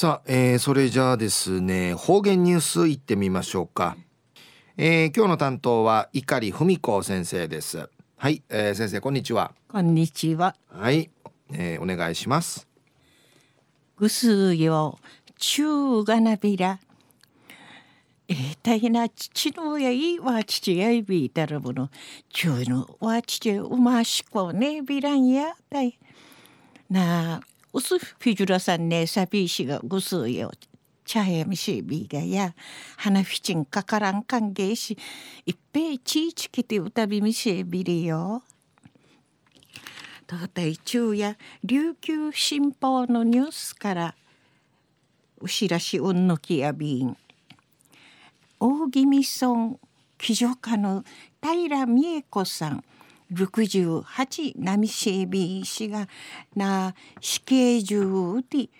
さあ、えー、それじゃあですね方言ニュースいってみましょうか、えー、今日の担当は碇文子先生です。はい、えー、先生こんにちは。こんにちは。はい、えー、お願いします。ぐすよ中がなびら。えー、大変な父の親いは父やいびいたらもの。中のは父うましこねびらんや。だいなあ우스피주라산네사비시가구스요차햄시비가야하나휘진까카랑관계시이빼치치키티우타비미시비리요東大中や琉球新報のニュースから牛らしうんのきやびん大宜味村騎乗家の平美恵子さん 68波シェビー氏がな死刑中で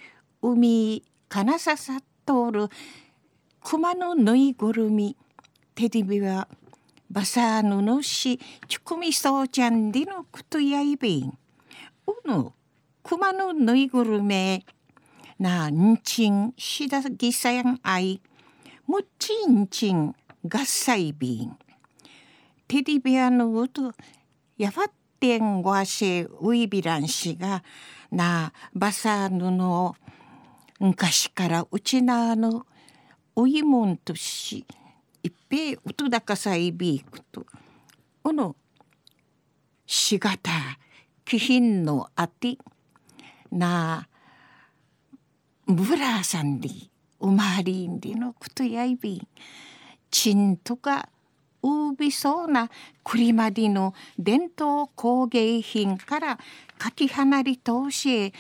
海金ささっとる熊のぬいぐるみテディビはバサーヌのしチュクミソーちゃんでのくとやいびん。うぬ熊のぬいぐるめなんちんしだぎさやんあいむちんちんがっさいびん。テディベアのうとやばってんごゴアういびらんしがなバサぬヌの昔からうちなあのおいもんとしいっぺいおとだかさいびいくと。おのしがたきひんのあてなあらさんでおまわりんでのことやいびちんとかうびちんとかうびそうな栗までの伝統工芸品からかき離り通しへ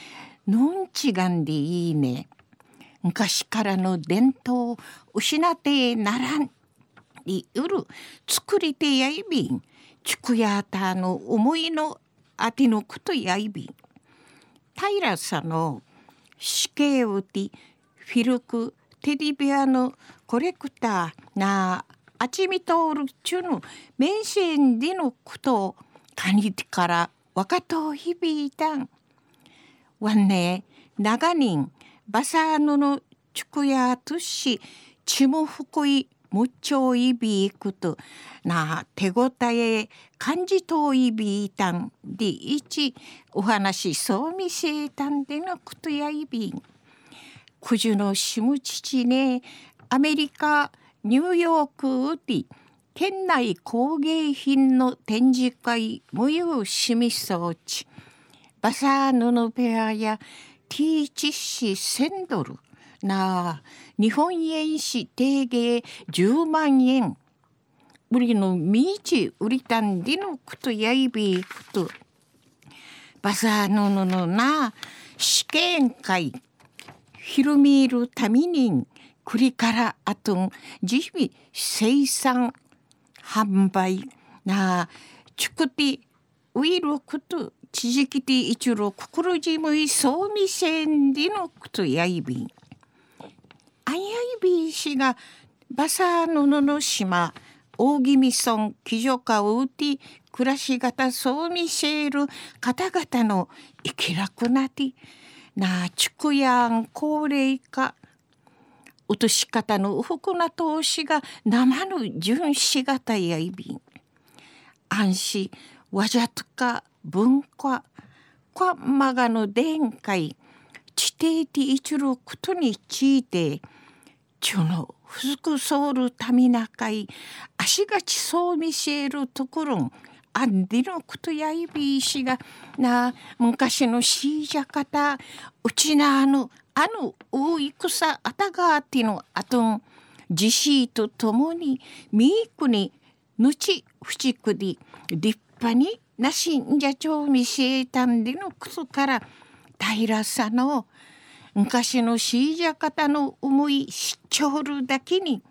のんちがんでいいね。昔からの伝統を失ってならんにうる作り手やいびんちくやたの思いのあてのことやいびん平さの死刑をてフィルクテディベアのコレクターなあちみとおるちゅぬ面線でのことをかにてから若と響いたん。わんね長人バサーヌのちくやとしちもふこいむっちょいびいくとな手ごたえ感じといびいたんでいちお話そうみせたんでのことやいびん。くじゅのしむちちねアメリカニューヨークで県内工芸品の展示会無有しみ装置バサー布ペアやティーチシ1000ドルなあ日本円紙定芸10万円。売りのミーチ売りたんでのくとやいびく。とバサー布のな試験会ひるみるために栗からあとん自費生産販売なチクティウイルクと地域ティ一路くくるじむいそうみせんでのくとやいびん。あやいびしがバサーののの島大宜味村騎乗家をうて暮らし方そう見せる方々の生き楽なてなあちくやん高齢化落とし方のふくな投資が生の純しがたやいびん安心わじゃとか文化こまがの殿会地底ていちることについてちゅのふずくそうるたみなかい足がちそう見せるところあんでのことやいびいしがな昔のしいじゃかたうちなあのの大戦あたがあてのあとん自死とともにみいくにぬちふちくり立派になしんじゃちょうみせえたんでのくそから平さの昔のしいじゃ方の思いしちょるだけに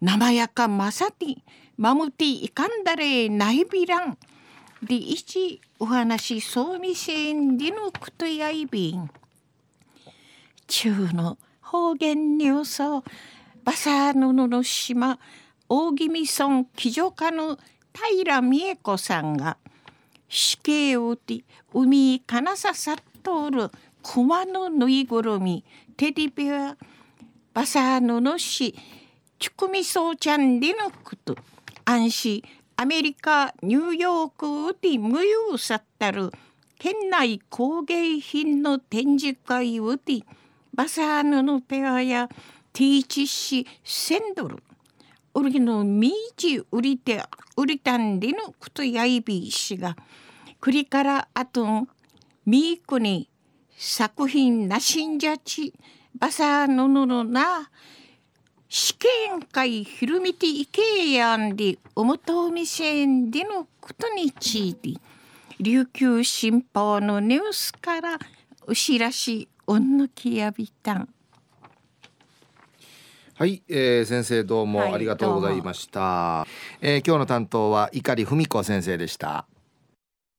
生やかまさてまむていかんだれないびらんでいちお話そうみせんでのくとやいびん。中の方言ニュースをバサーヌの島大宜味村騎乗家の平美恵子さんが死刑を打て。海金ささっとおる熊のぬいぐるみテディベアバサーののしチュクミソーちゃんでのこと安心アメリカニューヨークで無用さったる県内工芸品の展示会をでバサーヌのペアやティーチシセンドル。売りのミーチ売りて売りたんでのことやいびしが栗からあとミークに作品なしんじゃちバサーヌのな試験会ひるみていけやんでおもとみせんでのことについて琉球新報のニュースからうしらしおんのきやびたんはい、えー、先生どうもありがとうございました、はい、えー、今日の担当は碇文子先生でした